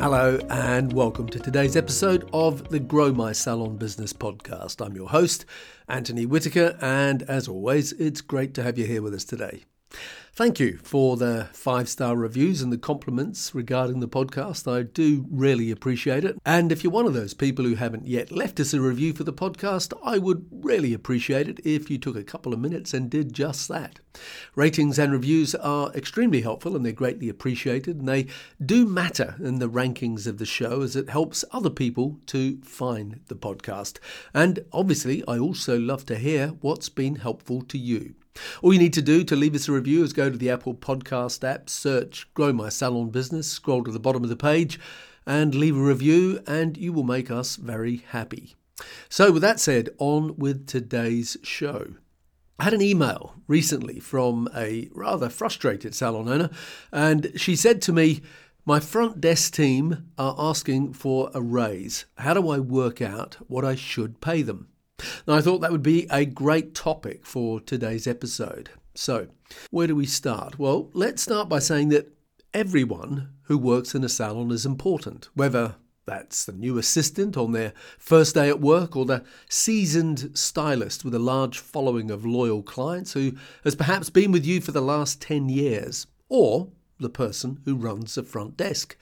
Hello, and welcome to today's episode of the Grow My Salon Business podcast. I'm your host, Antony Whitaker, and as always, it's great to have you here with us today. Thank you for the five star reviews and the compliments regarding the podcast. I do really appreciate it. And if you're one of those people who haven't yet left us a review for the podcast, I would really appreciate it if you took a couple of minutes and did just that. Ratings and reviews are extremely helpful and they're greatly appreciated, and they do matter in the rankings of the show as it helps other people to find the podcast. And obviously, I also love to hear what's been helpful to you. All you need to do to leave us a review is go to the Apple Podcast app, search Grow My Salon Business, scroll to the bottom of the page, and leave a review, and you will make us very happy. So, with that said, on with today's show. I had an email recently from a rather frustrated salon owner, and she said to me, My front desk team are asking for a raise. How do I work out what I should pay them? Now, I thought that would be a great topic for today's episode. So, where do we start? Well, let's start by saying that everyone who works in a salon is important, whether that's the new assistant on their first day at work or the seasoned stylist with a large following of loyal clients who has perhaps been with you for the last 10 years, or the person who runs the front desk.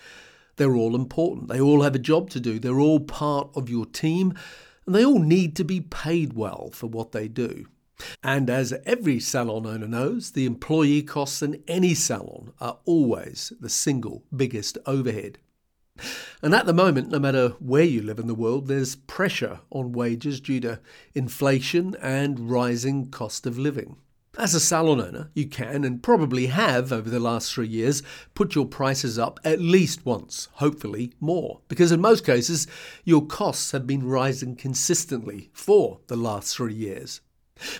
They're all important. They all have a job to do. They're all part of your team and they all need to be paid well for what they do. And as every salon owner knows, the employee costs in any salon are always the single biggest overhead. And at the moment, no matter where you live in the world, there's pressure on wages due to inflation and rising cost of living. As a salon owner, you can and probably have over the last three years put your prices up at least once, hopefully more, because in most cases your costs have been rising consistently for the last three years.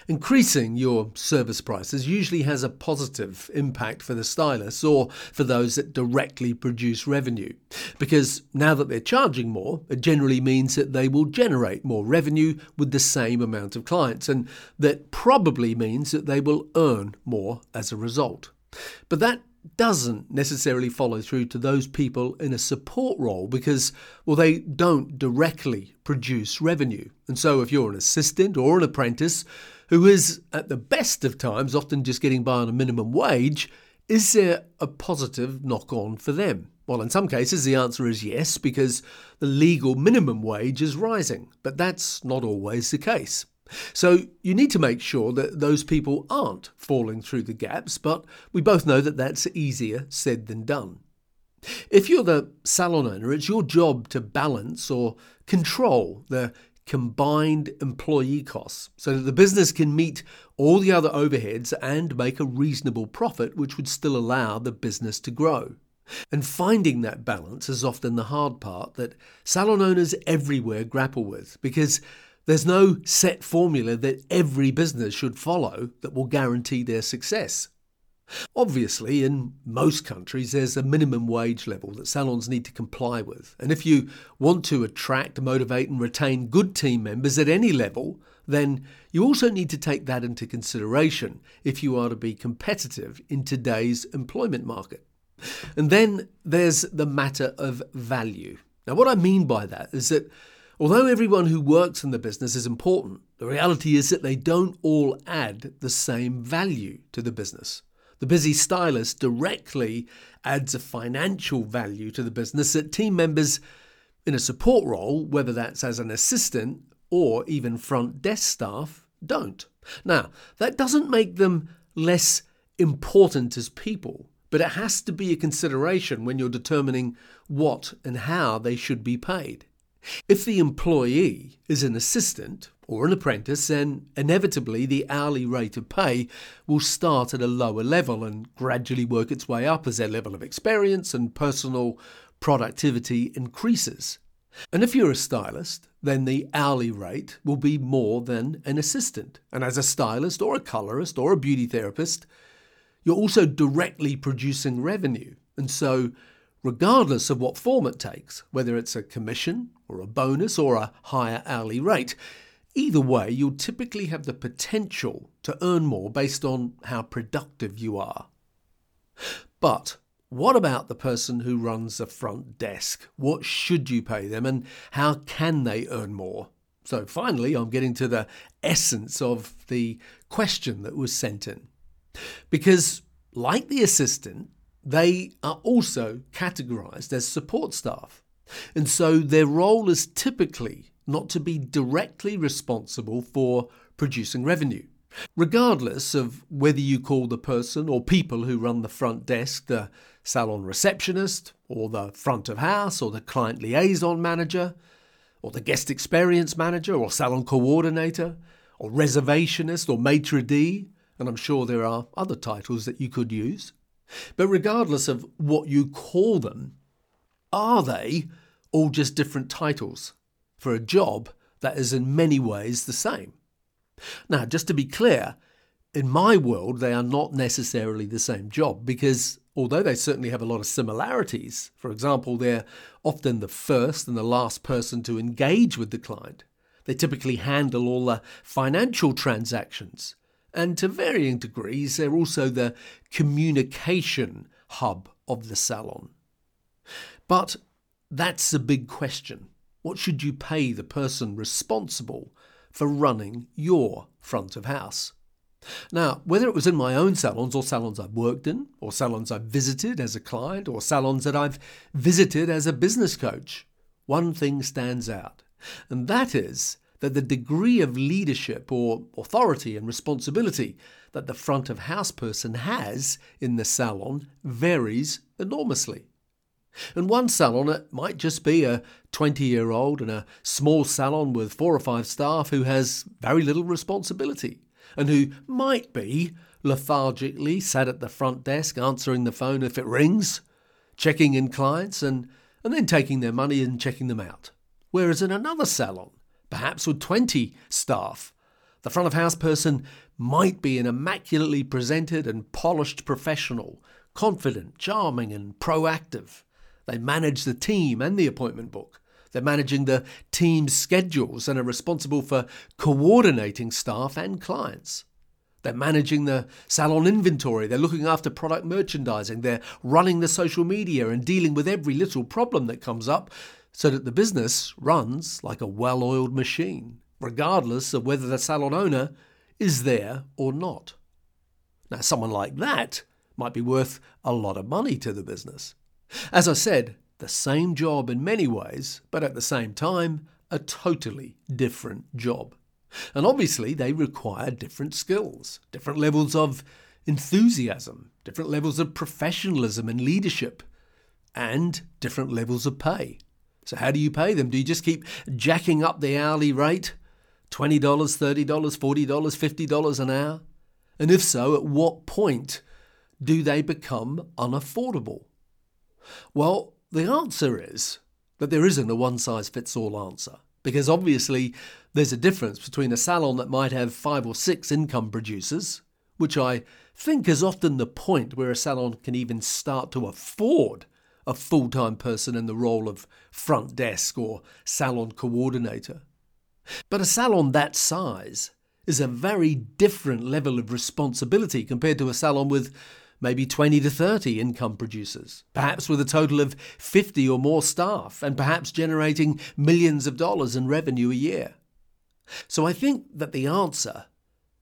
Increasing your service prices usually has a positive impact for the stylists or for those that directly produce revenue, because now that they're charging more, it generally means that they will generate more revenue with the same amount of clients, and that probably means that they will earn more as a result. But that doesn't necessarily follow through to those people in a support role because, well, they don't directly produce revenue. And so, if you're an assistant or an apprentice who is, at the best of times, often just getting by on a minimum wage, is there a positive knock on for them? Well, in some cases, the answer is yes, because the legal minimum wage is rising, but that's not always the case. So you need to make sure that those people aren't falling through the gaps, but we both know that that's easier said than done. If you're the salon owner, it's your job to balance or control the combined employee costs so that the business can meet all the other overheads and make a reasonable profit, which would still allow the business to grow. And finding that balance is often the hard part that salon owners everywhere grapple with because there's no set formula that every business should follow that will guarantee their success. Obviously, in most countries, there's a minimum wage level that salons need to comply with. And if you want to attract, motivate, and retain good team members at any level, then you also need to take that into consideration if you are to be competitive in today's employment market. And then there's the matter of value. Now, what I mean by that is that Although everyone who works in the business is important, the reality is that they don't all add the same value to the business. The busy stylist directly adds a financial value to the business that team members in a support role, whether that's as an assistant or even front desk staff, don't. Now, that doesn't make them less important as people, but it has to be a consideration when you're determining what and how they should be paid. If the employee is an assistant or an apprentice, then inevitably the hourly rate of pay will start at a lower level and gradually work its way up as their level of experience and personal productivity increases. And if you're a stylist, then the hourly rate will be more than an assistant. And as a stylist or a colorist or a beauty therapist, you're also directly producing revenue. And so, regardless of what form it takes, whether it's a commission or a bonus or a higher hourly rate, either way, you'll typically have the potential to earn more based on how productive you are. But what about the person who runs the front desk? What should you pay them and how can they earn more? So, finally, I'm getting to the essence of the question that was sent in. Because, like the assistant, they are also categorized as support staff. And so their role is typically not to be directly responsible for producing revenue. Regardless of whether you call the person or people who run the front desk the salon receptionist, or the front of house, or the client liaison manager, or the guest experience manager, or salon coordinator, or reservationist, or maitre d', and I'm sure there are other titles that you could use. But regardless of what you call them, are they all just different titles for a job that is in many ways the same? Now, just to be clear, in my world, they are not necessarily the same job because although they certainly have a lot of similarities, for example, they're often the first and the last person to engage with the client. They typically handle all the financial transactions. And to varying degrees, they're also the communication hub of the salon. But that's a big question. What should you pay the person responsible for running your front of house. Now, whether it was in my own salons or salons I've worked in, or salons I've visited as a client, or salons that I've visited as a business coach, one thing stands out, and that is that the degree of leadership or authority and responsibility that the front of house person has in the salon varies enormously. In one salon, it might just be a 20 year old in a small salon with four or five staff who has very little responsibility and who might be lethargically sat at the front desk answering the phone if it rings, checking in clients, and, and then taking their money and checking them out. Whereas in another salon, perhaps with 20 staff, the front of house person might be an immaculately presented and polished professional, confident, charming, and proactive. They manage the team and the appointment book. They're managing the team's schedules and are responsible for coordinating staff and clients. They're managing the salon inventory. They're looking after product merchandising. They're running the social media and dealing with every little problem that comes up so that the business runs like a well oiled machine, regardless of whether the salon owner is there or not. Now, someone like that might be worth a lot of money to the business. As I said, the same job in many ways, but at the same time, a totally different job. And obviously, they require different skills, different levels of enthusiasm, different levels of professionalism and leadership, and different levels of pay. So, how do you pay them? Do you just keep jacking up the hourly rate? $20, $30, $40, $50 an hour? And if so, at what point do they become unaffordable? Well, the answer is that there isn't a one size fits all answer. Because obviously, there's a difference between a salon that might have five or six income producers, which I think is often the point where a salon can even start to afford a full time person in the role of front desk or salon coordinator. But a salon that size is a very different level of responsibility compared to a salon with maybe 20 to 30 income producers, perhaps with a total of 50 or more staff, and perhaps generating millions of dollars in revenue a year. So I think that the answer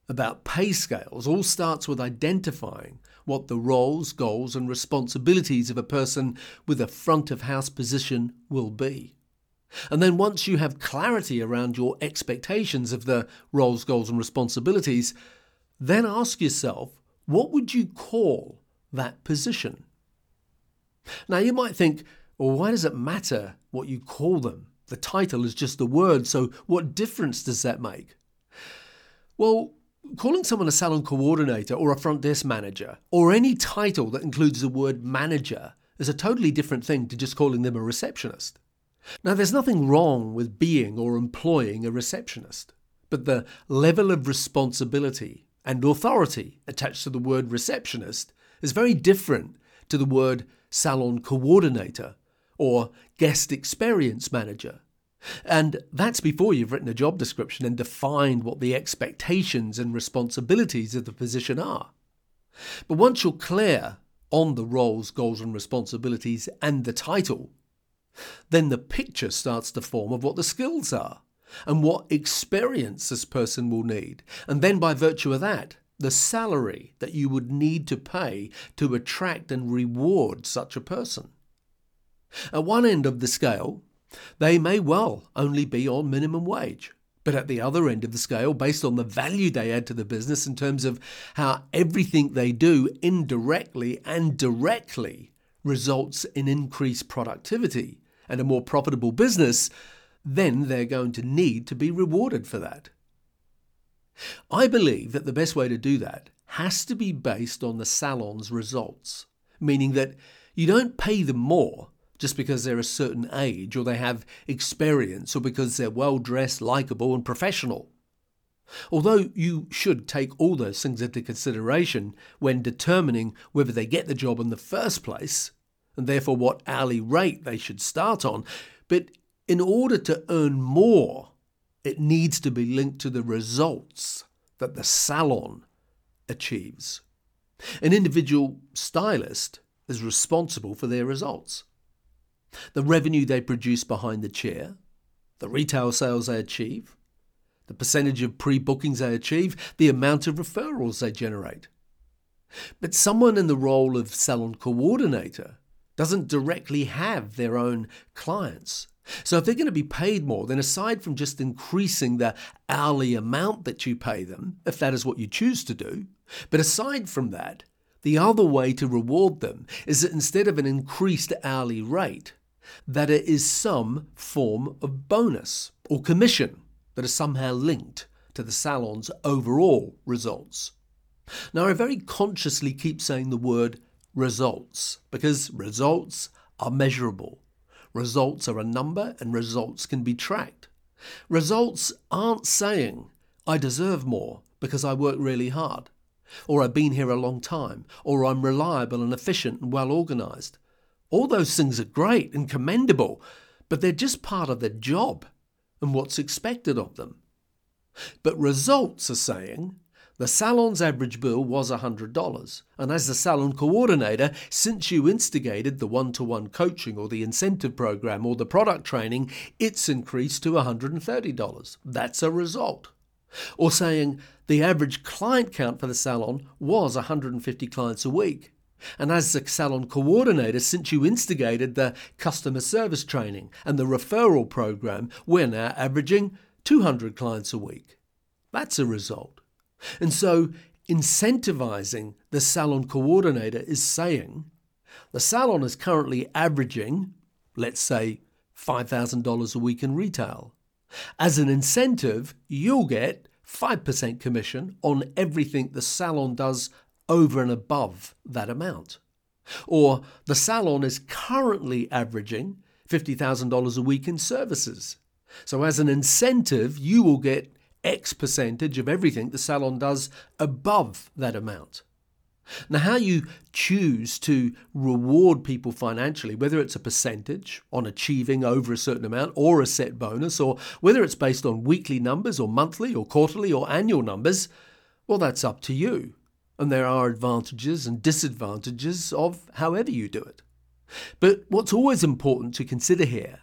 about pay scales all starts with identifying what the roles, goals, and responsibilities of a person with a front of house position will be. And then once you have clarity around your expectations of the roles, goals, and responsibilities, then ask yourself what would you call that position? Now, you might think, well, why does it matter what you call them? The title is just the word, so what difference does that make? Well, calling someone a salon coordinator or a front desk manager, or any title that includes the word manager, is a totally different thing to just calling them a receptionist. Now, there's nothing wrong with being or employing a receptionist, but the level of responsibility and authority attached to the word receptionist is very different to the word salon coordinator or guest experience manager. And that's before you've written a job description and defined what the expectations and responsibilities of the position are. But once you're clear on the roles, goals, and responsibilities and the title, then the picture starts to form of what the skills are and what experience this person will need. And then by virtue of that, the salary that you would need to pay to attract and reward such a person. At one end of the scale, they may well only be on minimum wage. But at the other end of the scale, based on the value they add to the business in terms of how everything they do indirectly and directly results in increased productivity and a more profitable business, then they're going to need to be rewarded for that. I believe that the best way to do that has to be based on the salon's results, meaning that you don't pay them more just because they're a certain age or they have experience or because they're well dressed, likable, and professional. Although you should take all those things into consideration when determining whether they get the job in the first place, and therefore what hourly rate they should start on, but in order to earn more, it needs to be linked to the results that the salon achieves. An individual stylist is responsible for their results the revenue they produce behind the chair, the retail sales they achieve, the percentage of pre bookings they achieve, the amount of referrals they generate. But someone in the role of salon coordinator doesn't directly have their own clients. So if they're going to be paid more, then aside from just increasing the hourly amount that you pay them, if that is what you choose to do, but aside from that, the other way to reward them is that instead of an increased hourly rate, that it is some form of bonus or commission that is somehow linked to the salon's overall results. Now, I very consciously keep saying the word results because results are measurable. Results are a number and results can be tracked. Results aren't saying, I deserve more because I work really hard, or I've been here a long time, or I'm reliable and efficient and well organized. All those things are great and commendable, but they're just part of the job and what's expected of them. But results are saying the salon's average bill was $100, and as the salon coordinator, since you instigated the one to one coaching or the incentive program or the product training, it's increased to $130. That's a result. Or saying the average client count for the salon was 150 clients a week, and as the salon coordinator, since you instigated the customer service training and the referral program, we're now averaging 200 clients a week. That's a result. And so, incentivizing the salon coordinator is saying the salon is currently averaging, let's say, $5,000 a week in retail. As an incentive, you'll get 5% commission on everything the salon does over and above that amount. Or the salon is currently averaging $50,000 a week in services. So, as an incentive, you will get X percentage of everything the salon does above that amount. Now, how you choose to reward people financially, whether it's a percentage on achieving over a certain amount or a set bonus, or whether it's based on weekly numbers or monthly or quarterly or annual numbers, well, that's up to you and there are advantages and disadvantages of however you do it. But what's always important to consider here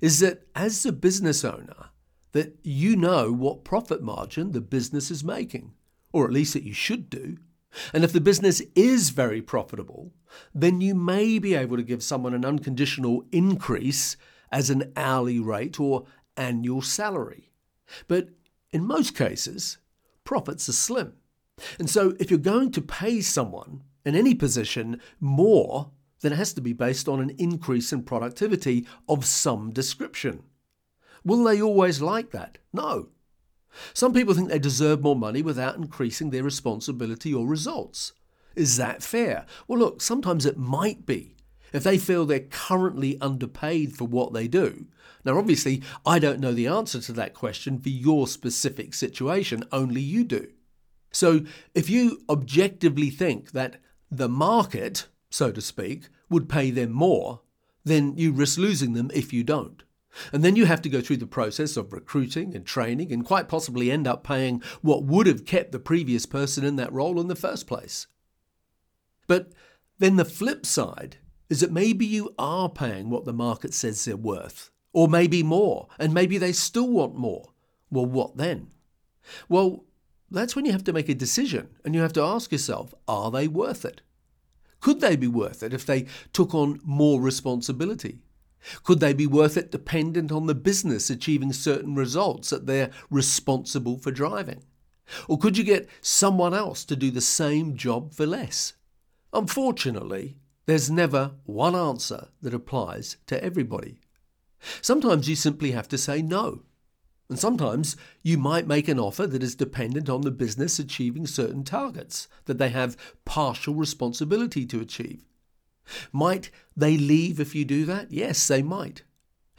is that as a business owner, that you know what profit margin the business is making, or at least that you should do. And if the business is very profitable, then you may be able to give someone an unconditional increase as an hourly rate or annual salary. But in most cases, profits are slim. And so, if you're going to pay someone in any position more, then it has to be based on an increase in productivity of some description. Will they always like that? No. Some people think they deserve more money without increasing their responsibility or results. Is that fair? Well, look, sometimes it might be if they feel they're currently underpaid for what they do. Now, obviously, I don't know the answer to that question for your specific situation, only you do. So, if you objectively think that the market, so to speak, would pay them more, then you risk losing them if you don't. And then you have to go through the process of recruiting and training and quite possibly end up paying what would have kept the previous person in that role in the first place. But then the flip side is that maybe you are paying what the market says they're worth, or maybe more, and maybe they still want more. Well, what then? Well, that's when you have to make a decision and you have to ask yourself are they worth it? Could they be worth it if they took on more responsibility? Could they be worth it dependent on the business achieving certain results that they're responsible for driving? Or could you get someone else to do the same job for less? Unfortunately, there's never one answer that applies to everybody. Sometimes you simply have to say no. And sometimes you might make an offer that is dependent on the business achieving certain targets that they have partial responsibility to achieve. Might they leave if you do that? Yes, they might.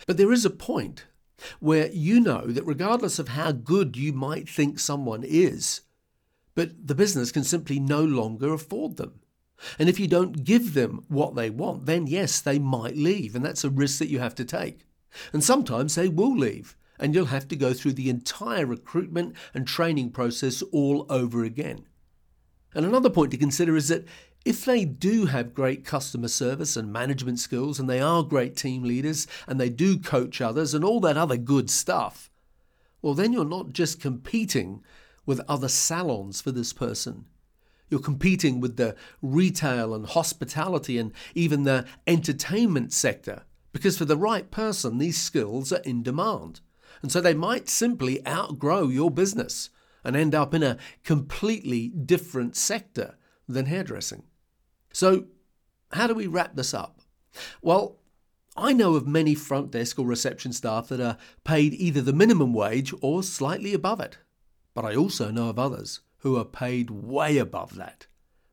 But there is a point where you know that regardless of how good you might think someone is, but the business can simply no longer afford them. And if you don't give them what they want, then yes, they might leave, and that's a risk that you have to take. And sometimes they will leave, and you'll have to go through the entire recruitment and training process all over again. And another point to consider is that if they do have great customer service and management skills, and they are great team leaders, and they do coach others, and all that other good stuff, well, then you're not just competing with other salons for this person. You're competing with the retail and hospitality and even the entertainment sector, because for the right person, these skills are in demand. And so they might simply outgrow your business and end up in a completely different sector than hairdressing. So, how do we wrap this up? Well, I know of many front desk or reception staff that are paid either the minimum wage or slightly above it. But I also know of others who are paid way above that.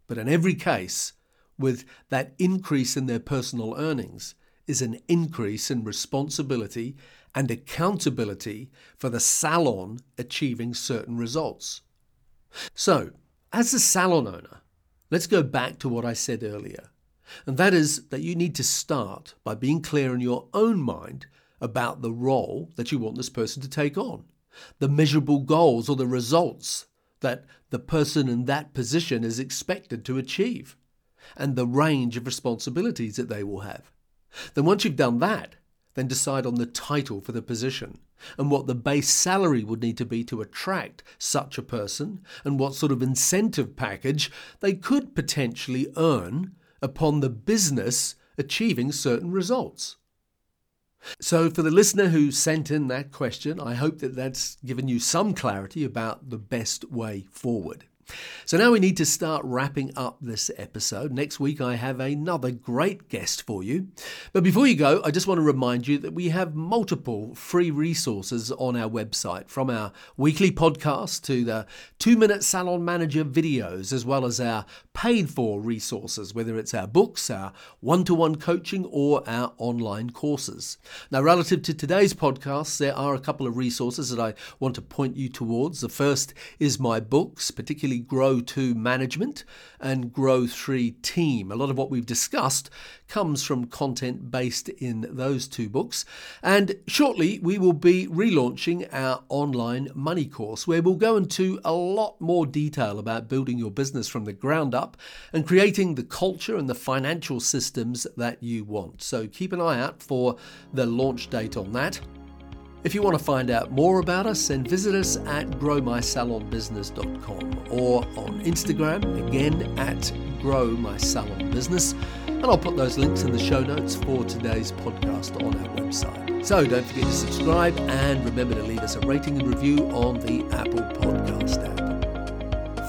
But in every case, with that increase in their personal earnings, is an increase in responsibility and accountability for the salon achieving certain results. So, as a salon owner, Let's go back to what I said earlier, and that is that you need to start by being clear in your own mind about the role that you want this person to take on, the measurable goals or the results that the person in that position is expected to achieve, and the range of responsibilities that they will have. Then, once you've done that, then decide on the title for the position and what the base salary would need to be to attract such a person and what sort of incentive package they could potentially earn upon the business achieving certain results. So, for the listener who sent in that question, I hope that that's given you some clarity about the best way forward. So now we need to start wrapping up this episode. Next week, I have another great guest for you. But before you go, I just want to remind you that we have multiple free resources on our website from our weekly podcast to the two minute salon manager videos, as well as our paid for resources, whether it's our books, our one to one coaching, or our online courses. Now, relative to today's podcast, there are a couple of resources that I want to point you towards. The first is my books, particularly Grow 2 Management and Grow 3 Team. A lot of what we've discussed comes from content based in those two books. And shortly, we will be relaunching our online money course where we'll go into a lot more detail about building your business from the ground up and creating the culture and the financial systems that you want. So keep an eye out for the launch date on that. If you want to find out more about us, then visit us at growmysalonbusiness.com or on Instagram, again at growmysalonbusiness. And I'll put those links in the show notes for today's podcast on our website. So don't forget to subscribe and remember to leave us a rating and review on the Apple Podcast app.